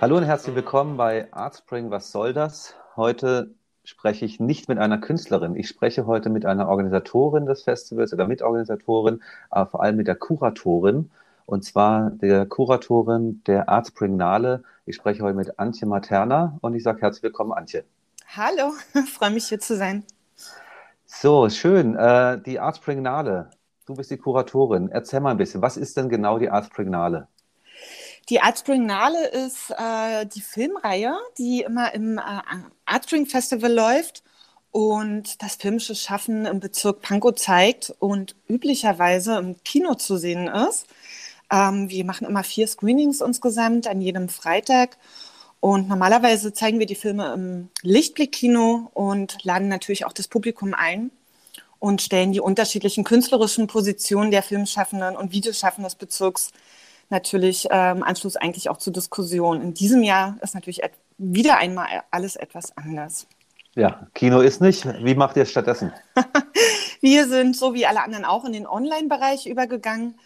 Hallo und herzlich willkommen bei Artspring. Was soll das? Heute spreche ich nicht mit einer Künstlerin. Ich spreche heute mit einer Organisatorin des Festivals oder Mitorganisatorin, aber vor allem mit der Kuratorin. Und zwar der Kuratorin der Artspringnale. Ich spreche heute mit Antje Materna und ich sage herzlich willkommen, Antje. Hallo, freue mich hier zu sein. So, schön. Äh, die Artspringnale. Du bist die Kuratorin. Erzähl mal ein bisschen, was ist denn genau die Artspringnale? Die Artspringnale ist äh, die Filmreihe, die immer im äh, Artspring Festival läuft und das filmische Schaffen im Bezirk Pankow zeigt und üblicherweise im Kino zu sehen ist. Ähm, wir machen immer vier Screenings insgesamt an jedem Freitag. Und normalerweise zeigen wir die Filme im Lichtblickkino und laden natürlich auch das Publikum ein und stellen die unterschiedlichen künstlerischen Positionen der Filmschaffenden und Videoschaffenden des Bezirks natürlich äh, im Anschluss eigentlich auch zur Diskussion. In diesem Jahr ist natürlich wieder einmal alles etwas anders. Ja, Kino ist nicht. Wie macht ihr es stattdessen? wir sind so wie alle anderen auch in den Online-Bereich übergegangen.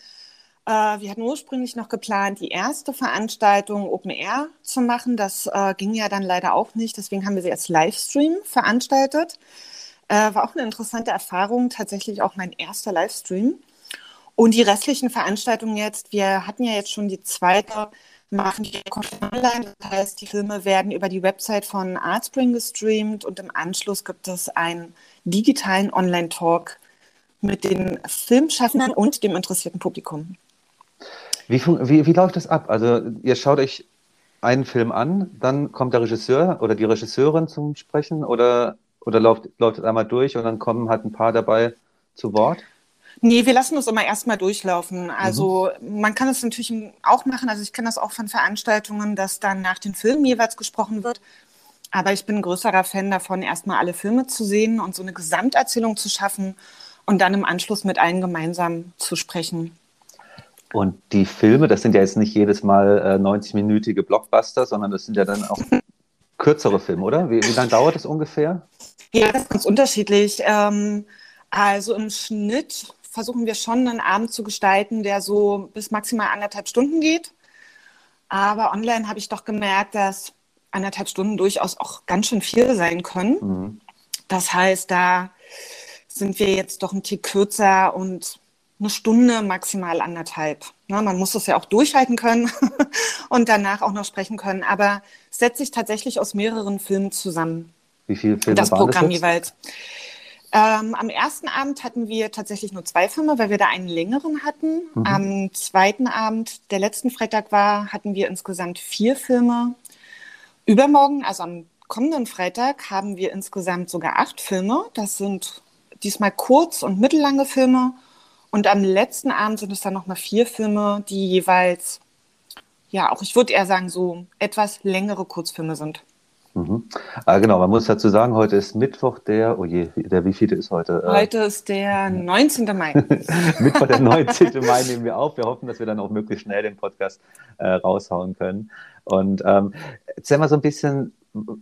Äh, wir hatten ursprünglich noch geplant, die erste Veranstaltung Open Air zu machen. Das äh, ging ja dann leider auch nicht. Deswegen haben wir sie als Livestream veranstaltet. Äh, war auch eine interessante Erfahrung, tatsächlich auch mein erster Livestream. Und die restlichen Veranstaltungen jetzt, wir hatten ja jetzt schon die zweite, machen die online. Das heißt, die Filme werden über die Website von Artspring gestreamt und im Anschluss gibt es einen digitalen Online-Talk mit den Filmschaffenden und dem interessierten Publikum. Wie, wie, wie läuft das ab? Also ihr schaut euch einen Film an, dann kommt der Regisseur oder die Regisseurin zum Sprechen oder, oder läuft, läuft es einmal durch und dann kommen halt ein paar dabei zu Wort? Nee, wir lassen das immer erstmal durchlaufen. Also mhm. man kann es natürlich auch machen. Also ich kenne das auch von Veranstaltungen, dass dann nach den Filmen jeweils gesprochen wird. Aber ich bin ein größerer Fan davon, erstmal alle Filme zu sehen und so eine Gesamterzählung zu schaffen und dann im Anschluss mit allen gemeinsam zu sprechen. Und die Filme, das sind ja jetzt nicht jedes Mal äh, 90-minütige Blockbuster, sondern das sind ja dann auch kürzere Filme, oder? Wie, wie lange dauert das ungefähr? Ja, das ist ganz unterschiedlich. Ähm, also im Schnitt versuchen wir schon einen Abend zu gestalten, der so bis maximal anderthalb Stunden geht. Aber online habe ich doch gemerkt, dass anderthalb Stunden durchaus auch ganz schön viel sein können. Mhm. Das heißt, da sind wir jetzt doch ein Tick kürzer und eine Stunde, maximal anderthalb. Ja, man muss das ja auch durchhalten können und danach auch noch sprechen können. Aber es setzt sich tatsächlich aus mehreren Filmen zusammen. Wie viele Filme das Programm das jeweils? Ähm, am ersten Abend hatten wir tatsächlich nur zwei Filme, weil wir da einen längeren hatten. Mhm. Am zweiten Abend, der letzten Freitag war, hatten wir insgesamt vier Filme. Übermorgen, also am kommenden Freitag, haben wir insgesamt sogar acht Filme. Das sind diesmal kurz- und mittellange Filme. Und am letzten Abend sind es dann nochmal vier Filme, die jeweils, ja, auch ich würde eher sagen, so etwas längere Kurzfilme sind. Mhm. Ah, genau, man muss dazu sagen, heute ist Mittwoch, der, oh je, der wievielte ist heute? Äh, heute ist der 19. Mai. Mittwoch, der 19. Mai nehmen wir auf. Wir hoffen, dass wir dann auch möglichst schnell den Podcast äh, raushauen können. Und ähm, erzähl mal so ein bisschen,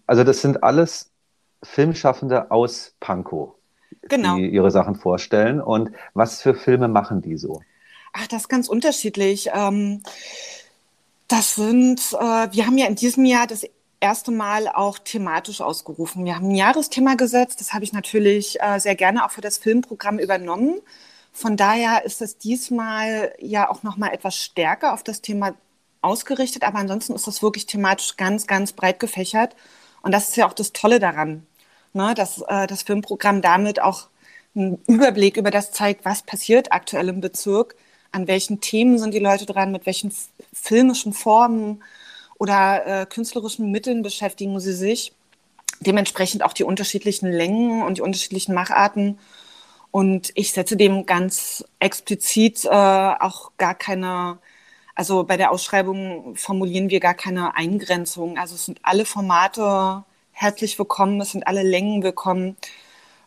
also das sind alles Filmschaffende aus Pankow, genau. die ihre Sachen vorstellen. Und was für Filme machen die so? Ach, das ist ganz unterschiedlich. Ähm, das sind, äh, wir haben ja in diesem Jahr das erste Mal auch thematisch ausgerufen. Wir haben ein Jahresthema gesetzt, das habe ich natürlich äh, sehr gerne auch für das Filmprogramm übernommen. Von daher ist es diesmal ja auch noch mal etwas stärker auf das Thema ausgerichtet, aber ansonsten ist das wirklich thematisch ganz, ganz breit gefächert. Und das ist ja auch das Tolle daran, ne, dass äh, das Filmprogramm damit auch einen Überblick über das zeigt, was passiert aktuell im Bezirk, an welchen Themen sind die Leute dran, mit welchen filmischen Formen oder äh, künstlerischen Mitteln beschäftigen sie sich. Dementsprechend auch die unterschiedlichen Längen und die unterschiedlichen Macharten. Und ich setze dem ganz explizit äh, auch gar keine, also bei der Ausschreibung formulieren wir gar keine Eingrenzung. Also es sind alle Formate herzlich willkommen, es sind alle Längen willkommen,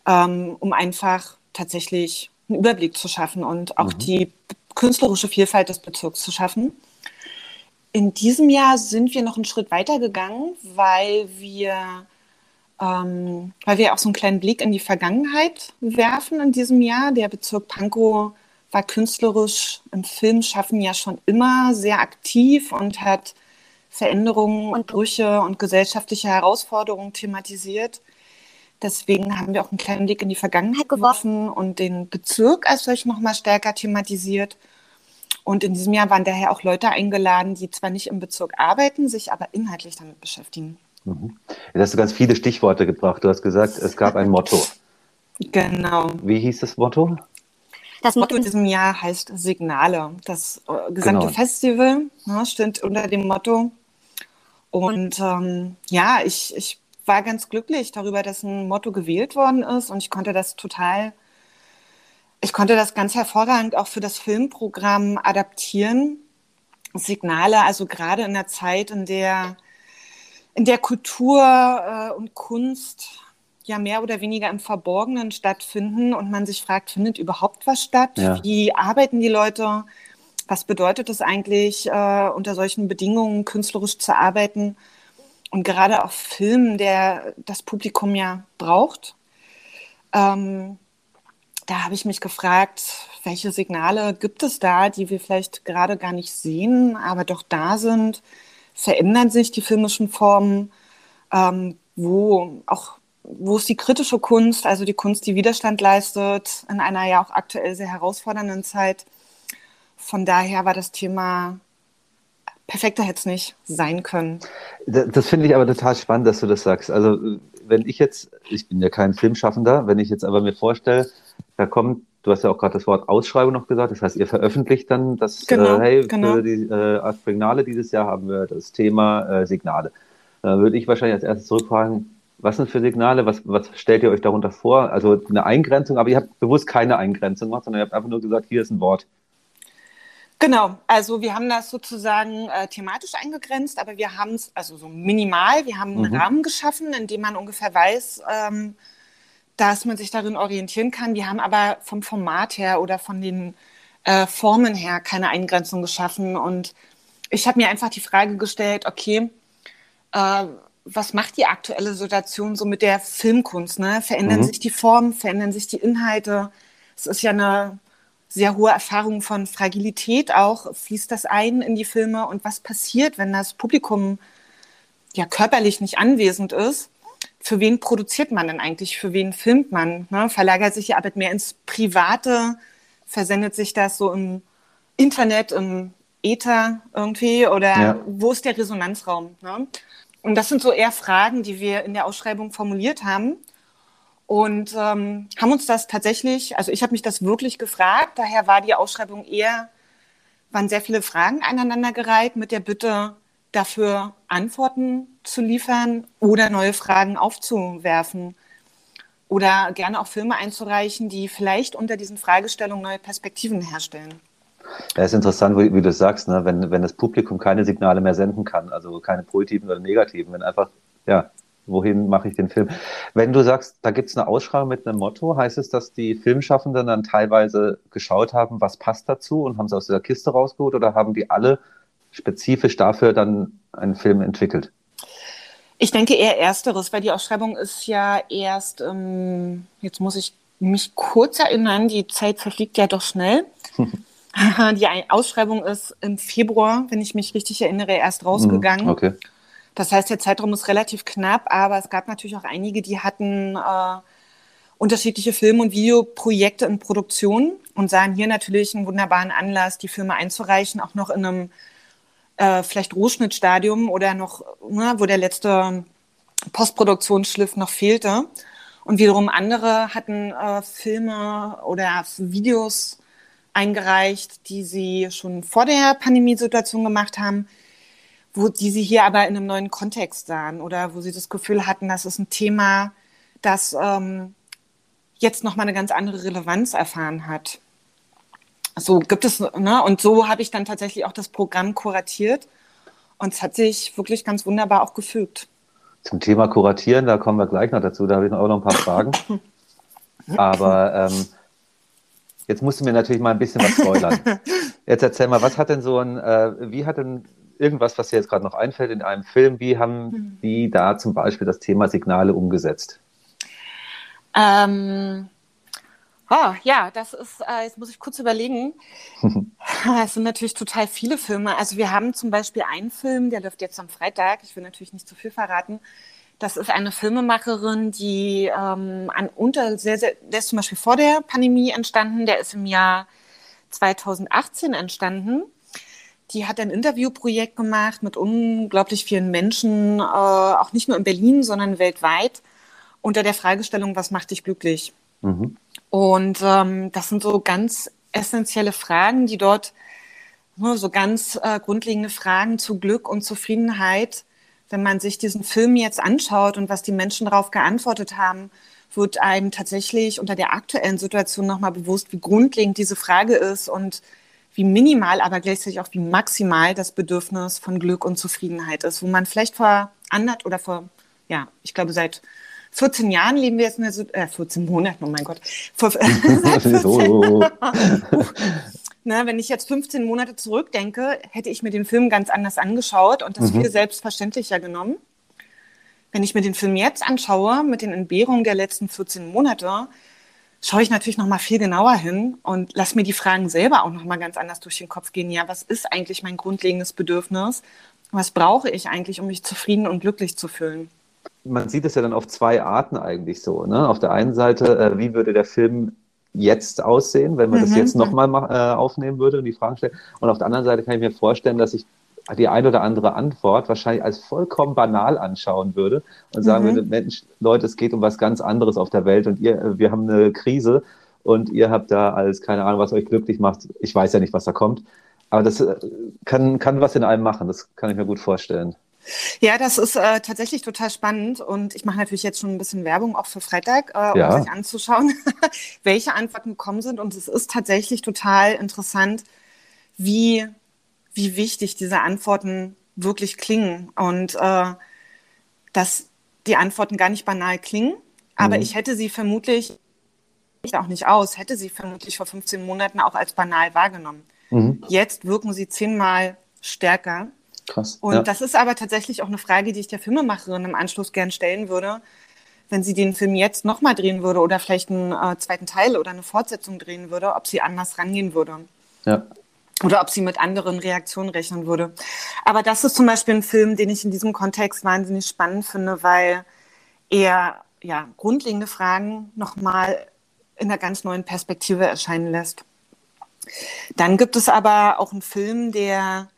ähm, um einfach tatsächlich einen Überblick zu schaffen und auch mhm. die künstlerische Vielfalt des Bezirks zu schaffen. In diesem Jahr sind wir noch einen Schritt weiter gegangen, weil wir ähm, weil wir auch so einen kleinen Blick in die Vergangenheit werfen in diesem Jahr. Der Bezirk Pankow war künstlerisch im Filmschaffen ja schon immer sehr aktiv und hat Veränderungen und Brüche und gesellschaftliche Herausforderungen thematisiert. Deswegen haben wir auch einen kleinen Blick in die Vergangenheit geworfen und den Bezirk als solch noch mal stärker thematisiert. Und in diesem Jahr waren daher auch Leute eingeladen, die zwar nicht im Bezirk arbeiten, sich aber inhaltlich damit beschäftigen. Mhm. Jetzt hast du ganz viele Stichworte gebracht. Du hast gesagt, es gab ein Motto. Genau. Wie hieß das Motto? Das Motto in diesem Jahr heißt Signale. Das äh, gesamte genau. Festival ne, steht unter dem Motto. Und ähm, ja, ich, ich war ganz glücklich darüber, dass ein Motto gewählt worden ist und ich konnte das total, ich konnte das ganz hervorragend auch für das Filmprogramm adaptieren. Signale, also gerade in der Zeit, in der, in der Kultur äh, und Kunst ja mehr oder weniger im Verborgenen stattfinden und man sich fragt, findet überhaupt was statt? Ja. Wie arbeiten die Leute? Was bedeutet es eigentlich, äh, unter solchen Bedingungen künstlerisch zu arbeiten? und gerade auch Film, der das Publikum ja braucht. Ähm, da habe ich mich gefragt, welche Signale gibt es da, die wir vielleicht gerade gar nicht sehen, aber doch da sind? Verändern sich die filmischen Formen? Ähm, wo auch wo ist die kritische Kunst, also die Kunst, die Widerstand leistet, in einer ja auch aktuell sehr herausfordernden Zeit? Von daher war das Thema perfekter hätte es nicht sein können. Das, das finde ich aber total spannend, dass du das sagst. Also wenn ich jetzt, ich bin ja kein Filmschaffender, wenn ich jetzt aber mir vorstelle, da kommt, du hast ja auch gerade das Wort Ausschreibung noch gesagt, das heißt, ihr veröffentlicht dann das, genau, äh, hey, genau. für die äh, Aspignale dieses Jahr haben wir das Thema äh, Signale. Da würde ich wahrscheinlich als erstes zurückfragen, was sind für Signale? Was, was stellt ihr euch darunter vor? Also eine Eingrenzung, aber ihr habt bewusst keine Eingrenzung gemacht, sondern ihr habt einfach nur gesagt, hier ist ein Wort. Genau, also wir haben das sozusagen äh, thematisch eingegrenzt, aber wir haben es, also so minimal, wir haben einen mhm. Rahmen geschaffen, in dem man ungefähr weiß, ähm, dass man sich darin orientieren kann. Wir haben aber vom Format her oder von den äh, Formen her keine Eingrenzung geschaffen. Und ich habe mir einfach die Frage gestellt, okay, äh, was macht die aktuelle Situation so mit der Filmkunst? Ne? Verändern mhm. sich die Formen, verändern sich die Inhalte? Es ist ja eine sehr hohe Erfahrung von Fragilität auch. Fließt das ein in die Filme? Und was passiert, wenn das Publikum ja körperlich nicht anwesend ist? Für wen produziert man denn eigentlich? Für wen filmt man? Ne? Verlagert sich die Arbeit mehr ins Private? Versendet sich das so im Internet, im Äther irgendwie? Oder ja. wo ist der Resonanzraum? Ne? Und das sind so eher Fragen, die wir in der Ausschreibung formuliert haben und ähm, haben uns das tatsächlich, also ich habe mich das wirklich gefragt, daher war die Ausschreibung eher, waren sehr viele Fragen aneinandergereiht mit der Bitte, dafür Antworten zu liefern oder neue Fragen aufzuwerfen oder gerne auch Filme einzureichen, die vielleicht unter diesen Fragestellungen neue Perspektiven herstellen. Ja, ist interessant, wie, wie du sagst, ne? wenn, wenn das Publikum keine Signale mehr senden kann, also keine positiven oder negativen, wenn einfach ja, wohin mache ich den Film? Wenn du sagst, da gibt es eine Ausschreibung mit einem Motto, heißt es, dass die Filmschaffenden dann teilweise geschaut haben, was passt dazu und haben es aus der Kiste rausgeholt oder haben die alle spezifisch dafür dann einen Film entwickelt? Ich denke eher ersteres, weil die Ausschreibung ist ja erst, ähm, jetzt muss ich mich kurz erinnern, die Zeit verfliegt ja doch schnell. die Ausschreibung ist im Februar, wenn ich mich richtig erinnere, erst rausgegangen. Okay. Das heißt, der Zeitraum ist relativ knapp, aber es gab natürlich auch einige, die hatten äh, unterschiedliche Film- und Videoprojekte in Produktion und sahen hier natürlich einen wunderbaren Anlass, die Filme einzureichen, auch noch in einem äh, vielleicht Rohschnittstadium oder noch, ne, wo der letzte Postproduktionsschliff noch fehlte. Und wiederum andere hatten äh, Filme oder Videos eingereicht, die sie schon vor der Pandemiesituation gemacht haben, wo die sie hier aber in einem neuen Kontext sahen oder wo sie das Gefühl hatten, das ist ein Thema, das ähm, jetzt nochmal eine ganz andere Relevanz erfahren hat. So gibt es, ne? Und so habe ich dann tatsächlich auch das Programm kuratiert und es hat sich wirklich ganz wunderbar auch gefügt. Zum Thema Kuratieren, da kommen wir gleich noch dazu, da habe ich auch noch ein paar Fragen. Aber ähm, jetzt musst du mir natürlich mal ein bisschen was spoilern. Jetzt erzähl mal, was hat denn so ein, äh, wie hat denn irgendwas, was dir jetzt gerade noch einfällt in einem Film, wie haben hm. die da zum Beispiel das Thema Signale umgesetzt? Ähm, oh, ja, das ist, äh, jetzt muss ich kurz überlegen. Es sind natürlich total viele Filme. Also wir haben zum Beispiel einen Film, der läuft jetzt am Freitag. Ich will natürlich nicht zu viel verraten. Das ist eine Filmemacherin, die ähm, an unter sehr, sehr, der ist zum Beispiel vor der Pandemie entstanden, der ist im Jahr 2018 entstanden. Die hat ein Interviewprojekt gemacht mit unglaublich vielen Menschen, äh, auch nicht nur in Berlin, sondern weltweit, unter der Fragestellung, was macht dich glücklich? Mhm. Und ähm, das sind so ganz essentielle Fragen, die dort nur so ganz äh, grundlegende Fragen zu Glück und Zufriedenheit wenn man sich diesen Film jetzt anschaut und was die Menschen darauf geantwortet haben, wird einem tatsächlich unter der aktuellen Situation nochmal bewusst, wie grundlegend diese Frage ist und wie minimal, aber gleichzeitig auch wie maximal das Bedürfnis von Glück und Zufriedenheit ist, wo man vielleicht vor anderth oder vor, ja, ich glaube seit 14 Jahren leben wir jetzt in der, äh, 14 Monaten, oh mein Gott, vor, seit 14, Ne, wenn ich jetzt 15 Monate zurückdenke, hätte ich mir den Film ganz anders angeschaut und das mhm. viel selbstverständlicher genommen. Wenn ich mir den Film jetzt anschaue, mit den Entbehrungen der letzten 14 Monate, schaue ich natürlich noch mal viel genauer hin und lasse mir die Fragen selber auch noch mal ganz anders durch den Kopf gehen. Ja, was ist eigentlich mein grundlegendes Bedürfnis? Was brauche ich eigentlich, um mich zufrieden und glücklich zu fühlen? Man sieht es ja dann auf zwei Arten eigentlich so. Ne? Auf der einen Seite, äh, wie würde der Film jetzt aussehen, wenn man mhm. das jetzt nochmal äh, aufnehmen würde und die Fragen stellen. Und auf der anderen Seite kann ich mir vorstellen, dass ich die ein oder andere Antwort wahrscheinlich als vollkommen banal anschauen würde und sagen mhm. würde, Mensch, Leute, es geht um was ganz anderes auf der Welt und ihr, wir haben eine Krise und ihr habt da als, keine Ahnung, was euch glücklich macht. Ich weiß ja nicht, was da kommt. Aber das äh, kann, kann was in einem machen, das kann ich mir gut vorstellen. Ja, das ist äh, tatsächlich total spannend und ich mache natürlich jetzt schon ein bisschen Werbung auch für Freitag, äh, um ja. sich anzuschauen, welche Antworten gekommen sind und es ist tatsächlich total interessant, wie, wie wichtig diese Antworten wirklich klingen und äh, dass die Antworten gar nicht banal klingen, aber mhm. ich hätte sie vermutlich, ich auch nicht aus, hätte sie vermutlich vor 15 Monaten auch als banal wahrgenommen. Mhm. Jetzt wirken sie zehnmal stärker Krass. Und ja. das ist aber tatsächlich auch eine Frage, die ich der Filmemacherin im Anschluss gern stellen würde. Wenn sie den Film jetzt nochmal drehen würde oder vielleicht einen äh, zweiten Teil oder eine Fortsetzung drehen würde, ob sie anders rangehen würde. Ja. Oder ob sie mit anderen Reaktionen rechnen würde. Aber das ist zum Beispiel ein Film, den ich in diesem Kontext wahnsinnig spannend finde, weil er ja, grundlegende Fragen nochmal in einer ganz neuen Perspektive erscheinen lässt. Dann gibt es aber auch einen Film, der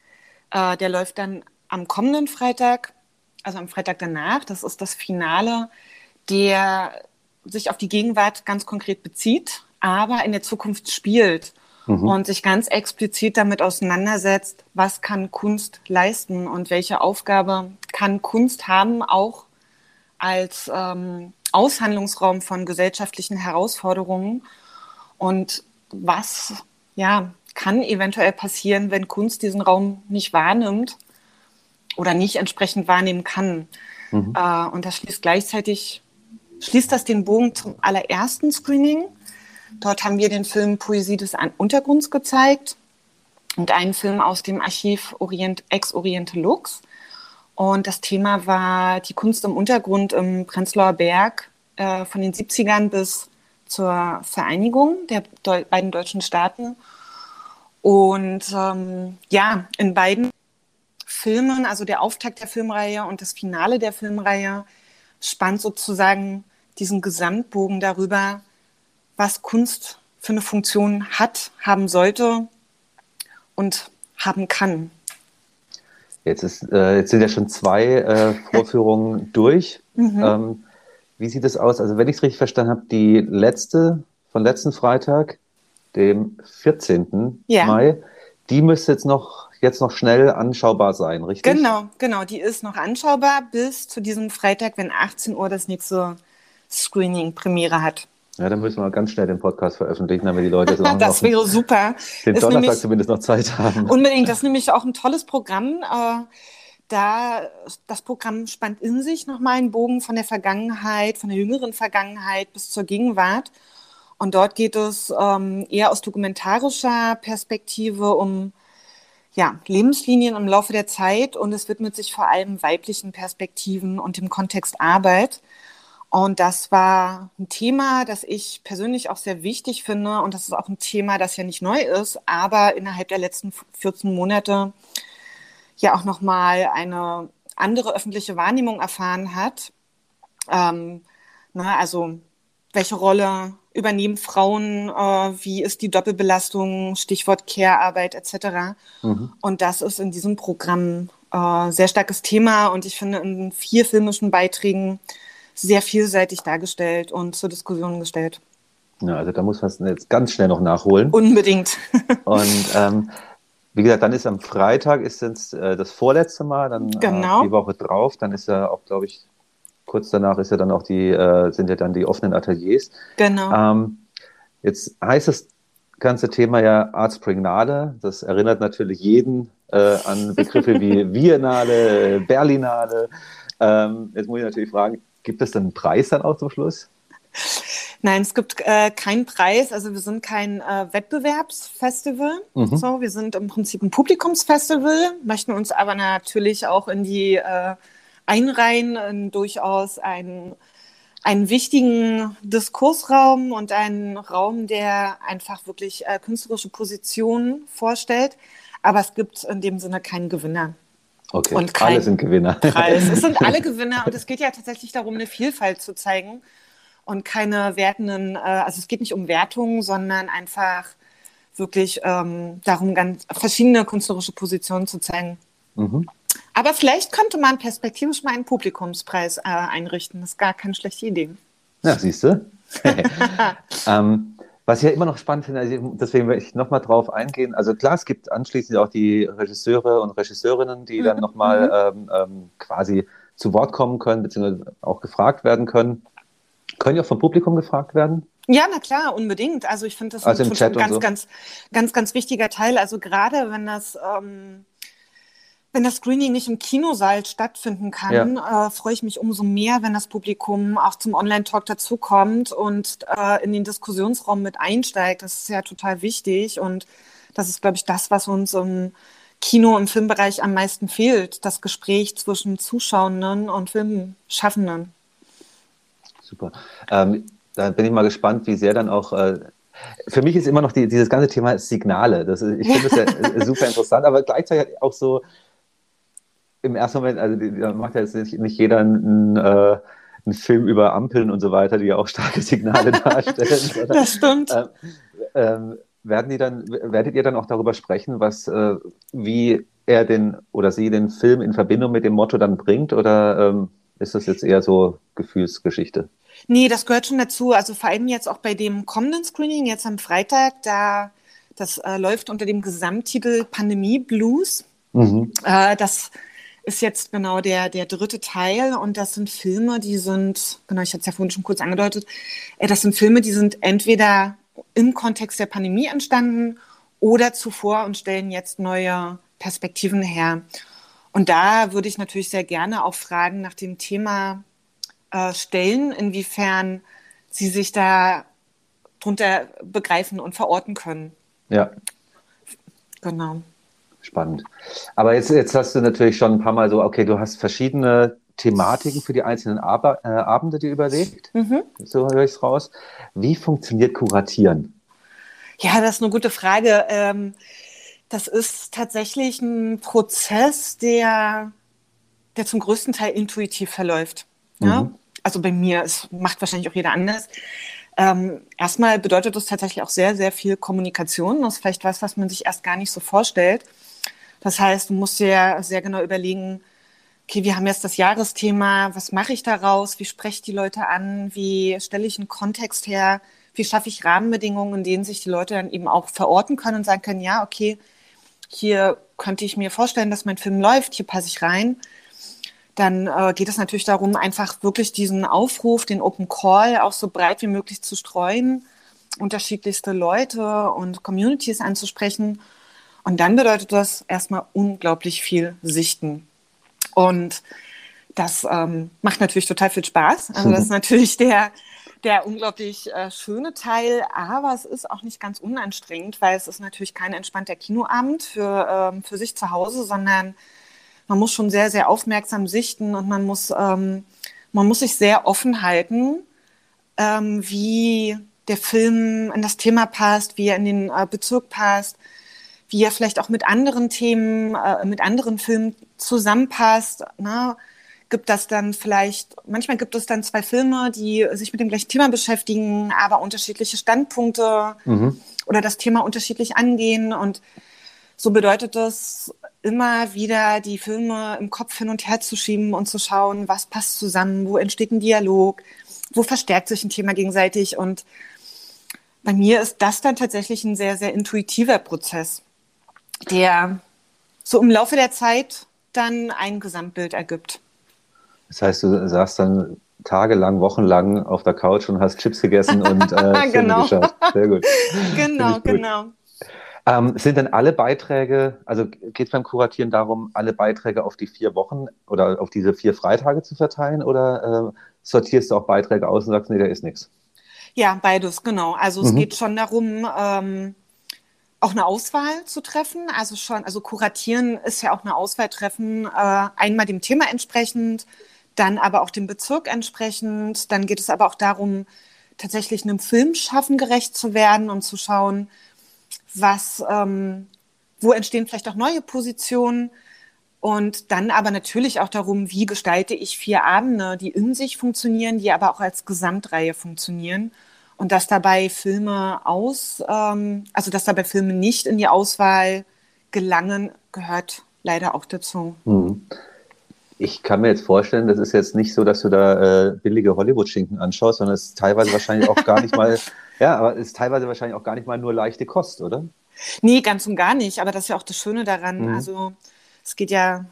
äh, der läuft dann am kommenden Freitag, also am Freitag danach. Das ist das Finale, der sich auf die Gegenwart ganz konkret bezieht, aber in der Zukunft spielt mhm. und sich ganz explizit damit auseinandersetzt, was kann Kunst leisten und welche Aufgabe kann Kunst haben, auch als ähm, Aushandlungsraum von gesellschaftlichen Herausforderungen und was ja kann eventuell passieren, wenn Kunst diesen Raum nicht wahrnimmt oder nicht entsprechend wahrnehmen kann. Mhm. Äh, und das schließt gleichzeitig, schließt das den Bogen zum allerersten Screening. Dort haben wir den Film Poesie des Untergrunds gezeigt und einen Film aus dem Archiv Orient, Ex-Oriente Lux. Und das Thema war die Kunst im Untergrund im Prenzlauer Berg äh, von den 70ern bis zur Vereinigung der Deu beiden deutschen Staaten. Und ähm, ja, in beiden Filmen, also der Auftakt der Filmreihe und das Finale der Filmreihe, spannt sozusagen diesen Gesamtbogen darüber, was Kunst für eine Funktion hat, haben sollte und haben kann. Jetzt, ist, äh, jetzt sind ja schon zwei äh, Vorführungen durch. Mhm. Ähm, wie sieht es aus? Also wenn ich es richtig verstanden habe, die letzte von letzten Freitag, dem 14. Ja. Mai. Die müsste jetzt noch, jetzt noch schnell anschaubar sein, richtig? Genau, genau. Die ist noch anschaubar bis zu diesem Freitag, wenn 18 Uhr das nächste Screening Premiere hat. Ja, dann müssen wir ganz schnell den Podcast veröffentlichen, damit die Leute so Das wäre super. Den Donnerstag nämlich, zumindest noch Zeit haben. Unbedingt. Das ist nämlich auch ein tolles Programm. Äh, da, das Programm spannt in sich nochmal einen Bogen von der Vergangenheit, von der jüngeren Vergangenheit bis zur Gegenwart. Und dort geht es ähm, eher aus dokumentarischer Perspektive um ja, Lebenslinien im Laufe der Zeit und es widmet sich vor allem weiblichen Perspektiven und dem Kontext Arbeit. Und das war ein Thema, das ich persönlich auch sehr wichtig finde. Und das ist auch ein Thema, das ja nicht neu ist, aber innerhalb der letzten 14 Monate ja auch nochmal eine andere öffentliche Wahrnehmung erfahren hat. Ähm, na, ne, also welche Rolle übernehmen Frauen, äh, wie ist die Doppelbelastung, Stichwort Care-Arbeit etc. Mhm. Und das ist in diesem Programm äh, sehr starkes Thema und ich finde in vier filmischen Beiträgen sehr vielseitig dargestellt und zur Diskussion gestellt. Ja, also da muss man es jetzt ganz schnell noch nachholen. Unbedingt. und ähm, wie gesagt, dann ist am Freitag ist äh, das vorletzte Mal, dann genau. äh, die Woche drauf, dann ist ja auch, glaube ich, kurz danach ist ja dann auch die, äh, sind ja dann die offenen Ateliers. Genau. Ähm, jetzt heißt das ganze Thema ja Arts Prignale. Das erinnert natürlich jeden äh, an Begriffe wie Viennale, Berlinale. Ähm, jetzt muss ich natürlich fragen, Gibt es dann einen Preis dann auch zum Schluss? Nein, es gibt äh, keinen Preis. Also wir sind kein äh, Wettbewerbsfestival. Mhm. So, wir sind im Prinzip ein Publikumsfestival, möchten uns aber natürlich auch in die äh, einreihen, in durchaus einen, einen wichtigen Diskursraum und einen Raum, der einfach wirklich äh, künstlerische Positionen vorstellt. Aber es gibt in dem Sinne keinen Gewinner. Okay, und alle sind Gewinner. Preis. Es sind alle Gewinner und es geht ja tatsächlich darum, eine Vielfalt zu zeigen und keine wertenden, äh, also es geht nicht um Wertungen, sondern einfach wirklich ähm, darum, ganz verschiedene künstlerische Positionen zu zeigen. Mhm. Aber vielleicht könnte man perspektivisch mal einen Publikumspreis äh, einrichten. Das ist gar keine schlechte Idee. Ja, siehst du. ähm, was ich ja immer noch spannend finde, also deswegen will ich nochmal drauf eingehen. Also klar, es gibt anschließend auch die Regisseure und Regisseurinnen, die mhm. dann nochmal mhm. ähm, ähm, quasi zu Wort kommen können, beziehungsweise auch gefragt werden können. Können ja auch vom Publikum gefragt werden? Ja, na klar, unbedingt. Also ich finde das also ein ganz, so. ganz, ganz, ganz wichtiger Teil. Also gerade wenn das ähm, wenn das Screening nicht im Kinosaal stattfinden kann, ja. äh, freue ich mich umso mehr, wenn das Publikum auch zum Online-Talk dazukommt und äh, in den Diskussionsraum mit einsteigt. Das ist ja total wichtig und das ist, glaube ich, das, was uns im Kino, im Filmbereich am meisten fehlt, das Gespräch zwischen Zuschauenden und Filmschaffenden. Super. Ähm, da bin ich mal gespannt, wie sehr dann auch äh, für mich ist immer noch die, dieses ganze Thema Signale. Das, ich finde das ja super interessant, aber gleichzeitig auch so, im ersten Moment, also da macht ja jetzt nicht, nicht jeder einen, äh, einen Film über Ampeln und so weiter, die ja auch starke Signale darstellen. das stimmt. Ähm, ähm, werden die dann, werdet ihr dann auch darüber sprechen, was, äh, wie er den oder sie den Film in Verbindung mit dem Motto dann bringt? Oder ähm, ist das jetzt eher so Gefühlsgeschichte? Nee, das gehört schon dazu. Also vor allem jetzt auch bei dem kommenden Screening, jetzt am Freitag, da das äh, läuft unter dem Gesamttitel Pandemie Blues. Mhm. Äh, das ist jetzt genau der, der dritte Teil und das sind Filme, die sind, genau, ich hatte es ja vorhin schon kurz angedeutet, äh, das sind Filme, die sind entweder im Kontext der Pandemie entstanden oder zuvor und stellen jetzt neue Perspektiven her. Und da würde ich natürlich sehr gerne auch Fragen nach dem Thema äh, stellen, inwiefern Sie sich da drunter begreifen und verorten können. Ja. Genau spannend. Aber jetzt, jetzt hast du natürlich schon ein paar Mal so, okay, du hast verschiedene Thematiken für die einzelnen Ab äh, Abende dir überlegt. Mhm. So höre ich es raus. Wie funktioniert Kuratieren? Ja, das ist eine gute Frage. Ähm, das ist tatsächlich ein Prozess, der, der zum größten Teil intuitiv verläuft. Ja? Mhm. Also bei mir, es macht wahrscheinlich auch jeder anders. Ähm, erstmal bedeutet das tatsächlich auch sehr, sehr viel Kommunikation. Das ist vielleicht was, was man sich erst gar nicht so vorstellt. Das heißt, du musst dir sehr genau überlegen, okay, wir haben jetzt das Jahresthema, was mache ich daraus, wie spreche ich die Leute an, wie stelle ich einen Kontext her, wie schaffe ich Rahmenbedingungen, in denen sich die Leute dann eben auch verorten können und sagen können, ja, okay, hier könnte ich mir vorstellen, dass mein Film läuft, hier passe ich rein. Dann äh, geht es natürlich darum, einfach wirklich diesen Aufruf, den Open Call auch so breit wie möglich zu streuen, unterschiedlichste Leute und Communities anzusprechen und dann bedeutet das erstmal unglaublich viel Sichten. Und das ähm, macht natürlich total viel Spaß. Also das ist natürlich der, der unglaublich äh, schöne Teil, aber es ist auch nicht ganz unanstrengend, weil es ist natürlich kein entspannter Kinoabend für, ähm, für sich zu Hause, sondern man muss schon sehr, sehr aufmerksam sichten und man muss, ähm, man muss sich sehr offen halten, ähm, wie der Film in das Thema passt, wie er in den äh, Bezirk passt, wie er vielleicht auch mit anderen Themen, äh, mit anderen Filmen zusammenpasst. Ne? Gibt das dann vielleicht, manchmal gibt es dann zwei Filme, die sich mit dem gleichen Thema beschäftigen, aber unterschiedliche Standpunkte mhm. oder das Thema unterschiedlich angehen. Und so bedeutet das immer wieder, die Filme im Kopf hin und her zu schieben und zu schauen, was passt zusammen, wo entsteht ein Dialog, wo verstärkt sich ein Thema gegenseitig. Und bei mir ist das dann tatsächlich ein sehr, sehr intuitiver Prozess der so im Laufe der Zeit dann ein Gesamtbild ergibt. Das heißt, du saßt dann tagelang, wochenlang auf der Couch und hast Chips gegessen und äh, genau. geschaut. Sehr gut. genau, gut. genau. Ähm, sind denn alle Beiträge, also geht es beim Kuratieren darum, alle Beiträge auf die vier Wochen oder auf diese vier Freitage zu verteilen oder äh, sortierst du auch Beiträge aus und sagst, nee, da ist nichts? Ja, beides, genau. Also es mhm. geht schon darum, ähm, auch eine Auswahl zu treffen. Also schon, also kuratieren ist ja auch eine Auswahl treffen, äh, einmal dem Thema entsprechend, dann aber auch dem Bezirk entsprechend. Dann geht es aber auch darum, tatsächlich einem Filmschaffen gerecht zu werden und zu schauen, was, ähm, wo entstehen vielleicht auch neue Positionen. Und dann aber natürlich auch darum, wie gestalte ich vier Abende, die in sich funktionieren, die aber auch als Gesamtreihe funktionieren. Und dass dabei Filme aus, ähm, also dass dabei Filme nicht in die Auswahl gelangen, gehört leider auch dazu. Mhm. Ich kann mir jetzt vorstellen, das ist jetzt nicht so, dass du da äh, billige Hollywood-Schinken anschaust, sondern es ist teilweise wahrscheinlich auch gar nicht mal, ja, aber es ist teilweise wahrscheinlich auch gar nicht mal nur leichte Kost, oder? Nee, ganz und gar nicht. Aber das ist ja auch das Schöne daran. Mhm. Also es geht ja,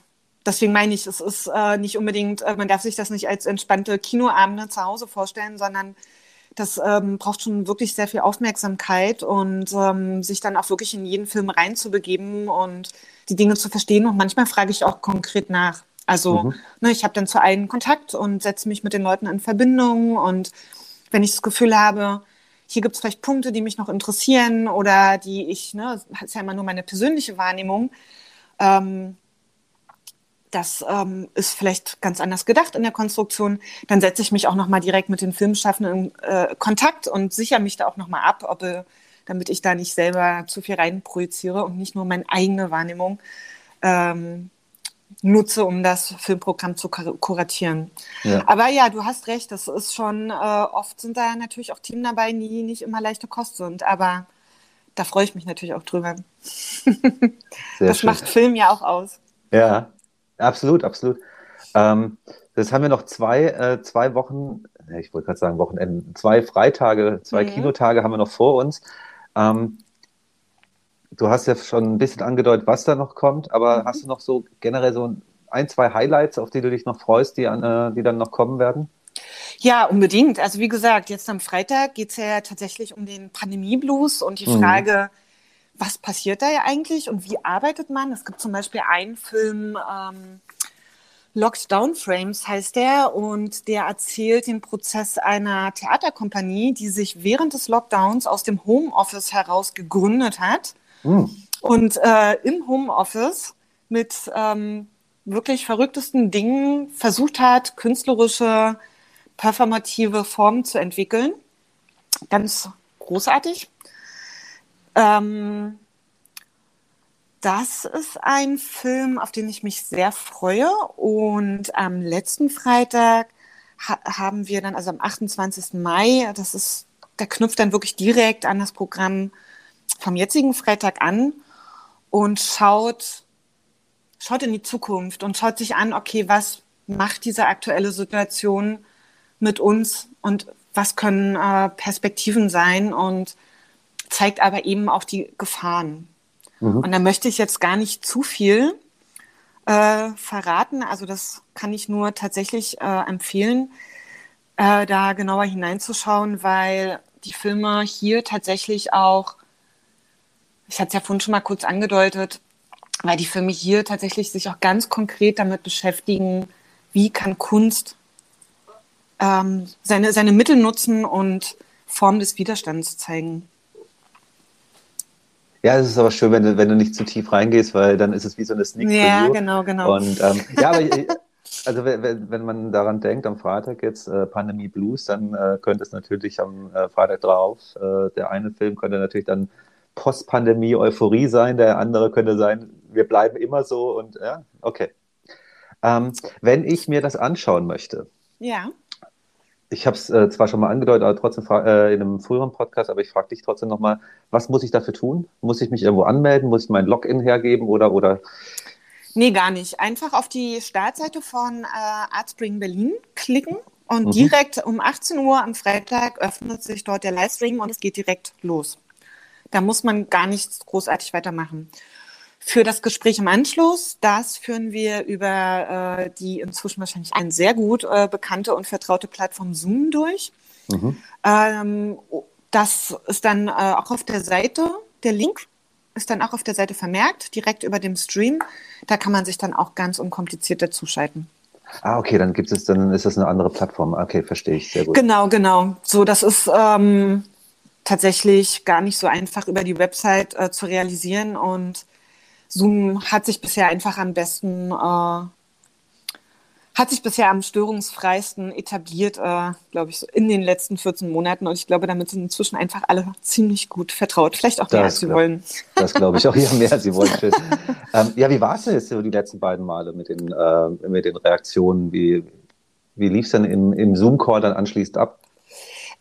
deswegen meine ich, es ist äh, nicht unbedingt, äh, man darf sich das nicht als entspannte Kinoabende zu Hause vorstellen, sondern das ähm, braucht schon wirklich sehr viel Aufmerksamkeit und ähm, sich dann auch wirklich in jeden Film reinzubegeben und die Dinge zu verstehen. Und manchmal frage ich auch konkret nach. Also mhm. ne, ich habe dann zu allen Kontakt und setze mich mit den Leuten in Verbindung. Und wenn ich das Gefühl habe, hier gibt es vielleicht Punkte, die mich noch interessieren oder die ich, ne, das ist ja immer nur meine persönliche Wahrnehmung, ähm, das ähm, ist vielleicht ganz anders gedacht in der Konstruktion. Dann setze ich mich auch nochmal direkt mit den Filmschaffenden in äh, Kontakt und sichere mich da auch nochmal ab, ob, äh, damit ich da nicht selber zu viel reinprojiziere und nicht nur meine eigene Wahrnehmung ähm, nutze, um das Filmprogramm zu kuratieren. Ja. Aber ja, du hast recht, das ist schon, äh, oft sind da natürlich auch Themen dabei, die nicht immer leichte Kost sind, aber da freue ich mich natürlich auch drüber. das schön. macht Film ja auch aus. Ja, Absolut, absolut. Ähm, jetzt haben wir noch zwei, äh, zwei Wochen, ich wollte gerade sagen Wochenenden, zwei Freitage, zwei mhm. Kinotage haben wir noch vor uns. Ähm, du hast ja schon ein bisschen angedeutet, was da noch kommt, aber mhm. hast du noch so generell so ein, zwei Highlights, auf die du dich noch freust, die, an, äh, die dann noch kommen werden? Ja, unbedingt. Also wie gesagt, jetzt am Freitag geht es ja tatsächlich um den Pandemie-Blues und die mhm. Frage, was passiert da ja eigentlich und wie arbeitet man? Es gibt zum Beispiel einen Film, ähm, Locked Down Frames heißt der, und der erzählt den Prozess einer Theaterkompanie, die sich während des Lockdowns aus dem Homeoffice heraus gegründet hat mhm. und äh, im Homeoffice mit ähm, wirklich verrücktesten Dingen versucht hat, künstlerische, performative Formen zu entwickeln. Ganz großartig. Ähm, das ist ein Film, auf den ich mich sehr freue. Und am letzten Freitag ha haben wir dann, also am 28. Mai, das ist, der knüpft dann wirklich direkt an das Programm vom jetzigen Freitag an und schaut, schaut in die Zukunft und schaut sich an, okay, was macht diese aktuelle Situation mit uns und was können äh, Perspektiven sein und zeigt aber eben auch die Gefahren. Mhm. Und da möchte ich jetzt gar nicht zu viel äh, verraten. Also das kann ich nur tatsächlich äh, empfehlen, äh, da genauer hineinzuschauen, weil die Filme hier tatsächlich auch, ich hatte es ja vorhin schon mal kurz angedeutet, weil die Filme hier tatsächlich sich auch ganz konkret damit beschäftigen, wie kann Kunst ähm, seine, seine Mittel nutzen und Form des Widerstands zeigen. Ja, es ist aber schön, wenn du, wenn du nicht zu tief reingehst, weil dann ist es wie so eine Sneak Preview. Ja, genau, genau. Und ähm, ja, aber also wenn, wenn man daran denkt, am Freitag jetzt äh, Pandemie Blues, dann äh, könnte es natürlich am äh, Freitag drauf, äh, der eine Film könnte natürlich dann Post-Pandemie Euphorie sein, der andere könnte sein, wir bleiben immer so und ja, okay. Ähm, wenn ich mir das anschauen möchte, ja ich habe es äh, zwar schon mal angedeutet, aber trotzdem äh, in einem früheren Podcast, aber ich frage dich trotzdem nochmal, was muss ich dafür tun? Muss ich mich irgendwo anmelden? Muss ich mein Login hergeben oder, oder? Nee, gar nicht. Einfach auf die Startseite von äh, Artspring Berlin klicken und mhm. direkt um 18 Uhr am Freitag öffnet sich dort der Livestream und es geht direkt los. Da muss man gar nichts großartig weitermachen. Für das Gespräch im Anschluss, das führen wir über äh, die inzwischen wahrscheinlich eine sehr gut äh, bekannte und vertraute Plattform Zoom durch. Mhm. Ähm, das ist dann äh, auch auf der Seite, der Link ist dann auch auf der Seite vermerkt, direkt über dem Stream. Da kann man sich dann auch ganz unkompliziert dazuschalten. Ah, okay, dann gibt es, dann ist das eine andere Plattform. Okay, verstehe ich, sehr gut. Genau, genau. So, das ist ähm, tatsächlich gar nicht so einfach über die Website äh, zu realisieren und Zoom hat sich bisher einfach am besten, äh, hat sich bisher am störungsfreisten etabliert, äh, glaube ich, so in den letzten 14 Monaten. Und ich glaube, damit sind inzwischen einfach alle ziemlich gut vertraut. Vielleicht auch mehr, das als sie wollen. Das glaube ich auch, ja, mehr als sie wollen. ähm, ja, wie war es denn jetzt so die letzten beiden Male mit den, äh, mit den Reaktionen? Wie, wie lief es denn im, im Zoom-Call dann anschließend ab?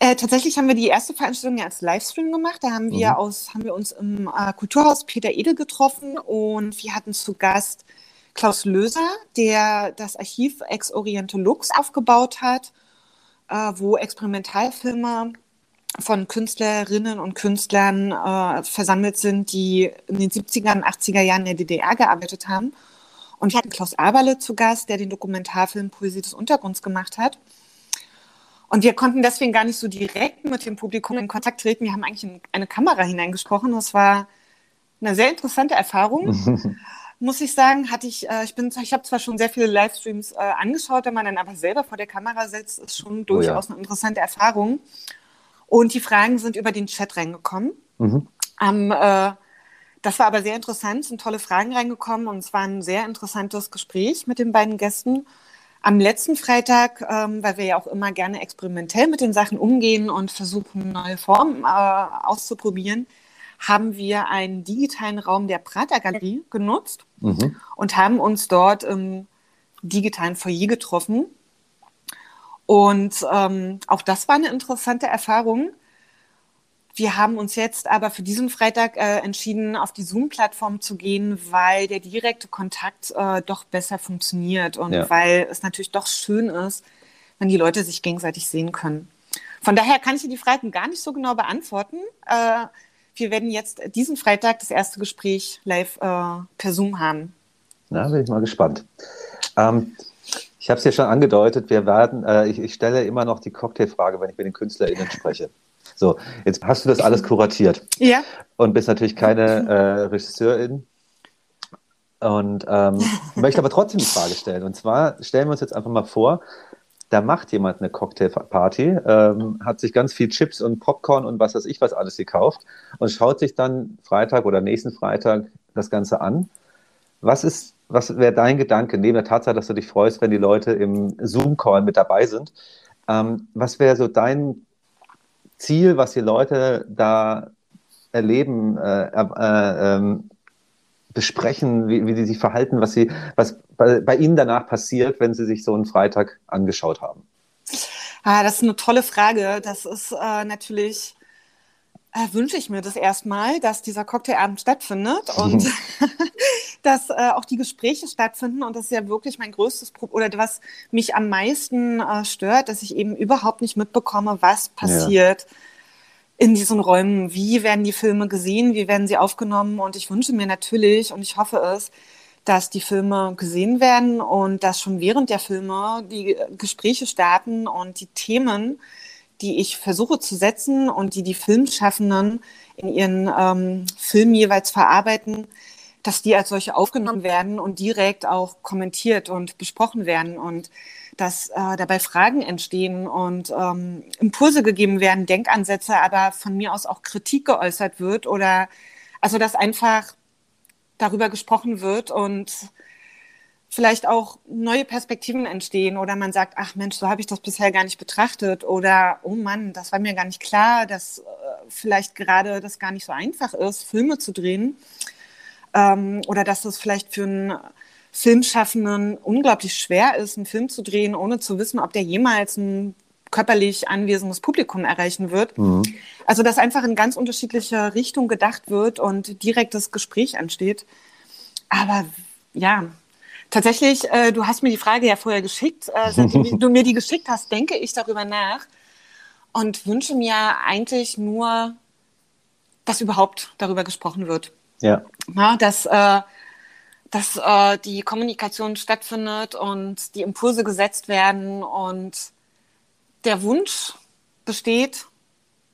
Äh, tatsächlich haben wir die erste Veranstaltung ja als Livestream gemacht. Da haben wir mhm. aus, haben wir uns im äh, Kulturhaus Peter Edel getroffen und wir hatten zu Gast Klaus Löser, der das Archiv Ex Oriente Lux aufgebaut hat, äh, wo Experimentalfilme von Künstlerinnen und Künstlern äh, versammelt sind, die in den 70er und 80er Jahren in der DDR gearbeitet haben. Und wir hatten Klaus Aberle zu Gast, der den Dokumentarfilm Poesie des Untergrunds gemacht hat. Und wir konnten deswegen gar nicht so direkt mit dem Publikum in Kontakt treten. Wir haben eigentlich in eine Kamera hineingesprochen. Das war eine sehr interessante Erfahrung. muss ich sagen, hatte ich, äh, ich bin, ich habe zwar schon sehr viele Livestreams äh, angeschaut, wenn man dann aber selber vor der Kamera sitzt, ist schon durchaus oh ja. eine interessante Erfahrung. Und die Fragen sind über den Chat reingekommen. Mhm. Um, äh, das war aber sehr interessant, sind tolle Fragen reingekommen und es war ein sehr interessantes Gespräch mit den beiden Gästen. Am letzten Freitag, ähm, weil wir ja auch immer gerne experimentell mit den Sachen umgehen und versuchen, neue Formen äh, auszuprobieren, haben wir einen digitalen Raum der Prater Galerie genutzt mhm. und haben uns dort im digitalen Foyer getroffen. Und ähm, auch das war eine interessante Erfahrung. Wir haben uns jetzt aber für diesen Freitag äh, entschieden, auf die Zoom-Plattform zu gehen, weil der direkte Kontakt äh, doch besser funktioniert und ja. weil es natürlich doch schön ist, wenn die Leute sich gegenseitig sehen können. Von daher kann ich dir die Fragen gar nicht so genau beantworten. Äh, wir werden jetzt diesen Freitag das erste Gespräch live äh, per Zoom haben. Na, bin ich mal gespannt. Ähm, ich habe es ja schon angedeutet, wir werden, äh, ich, ich, stelle immer noch die Cocktailfrage, wenn ich mit den KünstlerInnen spreche. So, jetzt hast du das alles kuratiert. Ja. Und bist natürlich keine äh, Regisseurin. Und ähm, möchte aber trotzdem die Frage stellen. Und zwar stellen wir uns jetzt einfach mal vor, da macht jemand eine Cocktailparty, ähm, hat sich ganz viel Chips und Popcorn und was weiß ich was alles gekauft und schaut sich dann Freitag oder nächsten Freitag das Ganze an. Was ist, was wäre dein Gedanke, neben der Tatsache, dass du dich freust, wenn die Leute im Zoom-Call mit dabei sind? Ähm, was wäre so dein Ziel, was die Leute da erleben, äh, äh, ähm, besprechen, wie, wie sie sich verhalten, was, sie, was bei, bei Ihnen danach passiert, wenn Sie sich so einen Freitag angeschaut haben? Ah, das ist eine tolle Frage. Das ist äh, natürlich, äh, wünsche ich mir das erstmal, dass dieser Cocktailabend stattfindet und dass äh, auch die Gespräche stattfinden. Und das ist ja wirklich mein größtes Problem oder was mich am meisten äh, stört, dass ich eben überhaupt nicht mitbekomme, was passiert. Ja in diesen Räumen. Wie werden die Filme gesehen? Wie werden sie aufgenommen? Und ich wünsche mir natürlich und ich hoffe es, dass die Filme gesehen werden und dass schon während der Filme die Gespräche starten und die Themen, die ich versuche zu setzen und die die Filmschaffenden in ihren ähm, Filmen jeweils verarbeiten, dass die als solche aufgenommen werden und direkt auch kommentiert und besprochen werden und dass äh, dabei Fragen entstehen und ähm, Impulse gegeben werden, Denkansätze, aber von mir aus auch Kritik geäußert wird oder also dass einfach darüber gesprochen wird und vielleicht auch neue Perspektiven entstehen oder man sagt, ach Mensch, so habe ich das bisher gar nicht betrachtet oder oh Mann, das war mir gar nicht klar, dass äh, vielleicht gerade das gar nicht so einfach ist, Filme zu drehen ähm, oder dass es vielleicht für einen Filmschaffenden unglaublich schwer ist, einen Film zu drehen, ohne zu wissen, ob der jemals ein körperlich anwesendes Publikum erreichen wird. Mhm. Also dass einfach in ganz unterschiedliche Richtung gedacht wird und direktes Gespräch entsteht. Aber ja, tatsächlich, äh, du hast mir die Frage ja vorher geschickt. Äh, seitdem du mir die geschickt hast, denke ich darüber nach und wünsche mir eigentlich nur, dass überhaupt darüber gesprochen wird. Ja. ja dass äh, dass äh, die Kommunikation stattfindet und die Impulse gesetzt werden und der Wunsch besteht,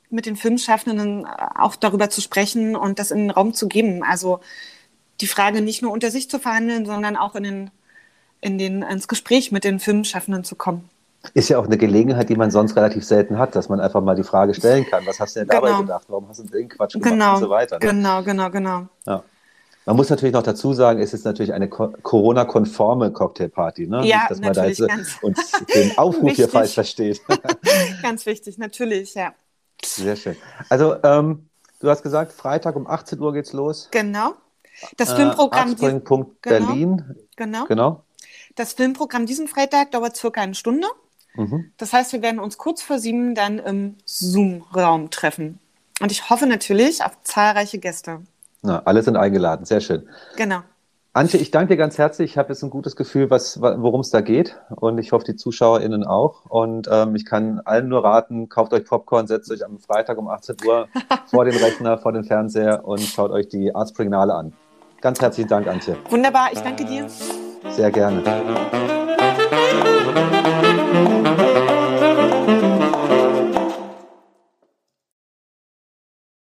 mit den Filmschaffenden auch darüber zu sprechen und das in den Raum zu geben. Also die Frage nicht nur unter sich zu verhandeln, sondern auch in den, in den, ins Gespräch mit den Filmschaffenden zu kommen. Ist ja auch eine Gelegenheit, die man sonst relativ selten hat, dass man einfach mal die Frage stellen kann. Was hast du denn dabei genau. gedacht? Warum hast du den Quatsch gemacht genau. und so weiter? Ne? Genau, genau, genau. Ja. Man muss natürlich noch dazu sagen, es ist natürlich eine Corona-konforme Cocktailparty, ne? Ja, Nicht, dass man da jetzt uns den Aufruf hier falsch versteht. ganz wichtig, natürlich, ja. Sehr schön. Also, ähm, du hast gesagt, Freitag um 18 Uhr geht's los. Genau. Das Filmprogramm. Äh, genau. Berlin. Genau. genau. Das Filmprogramm diesen Freitag dauert circa eine Stunde. Mhm. Das heißt, wir werden uns kurz vor sieben dann im Zoom-Raum treffen. Und ich hoffe natürlich auf zahlreiche Gäste. Na, alle sind eingeladen, sehr schön. Genau. Antje, ich danke dir ganz herzlich. Ich habe jetzt ein gutes Gefühl, worum es da geht. Und ich hoffe, die ZuschauerInnen auch. Und ähm, ich kann allen nur raten, kauft euch Popcorn, setzt euch am Freitag um 18 Uhr vor den Rechner, vor den Fernseher und schaut euch die Artspringnale an. Ganz herzlichen Dank, Antje. Wunderbar, ich danke dir. Sehr gerne.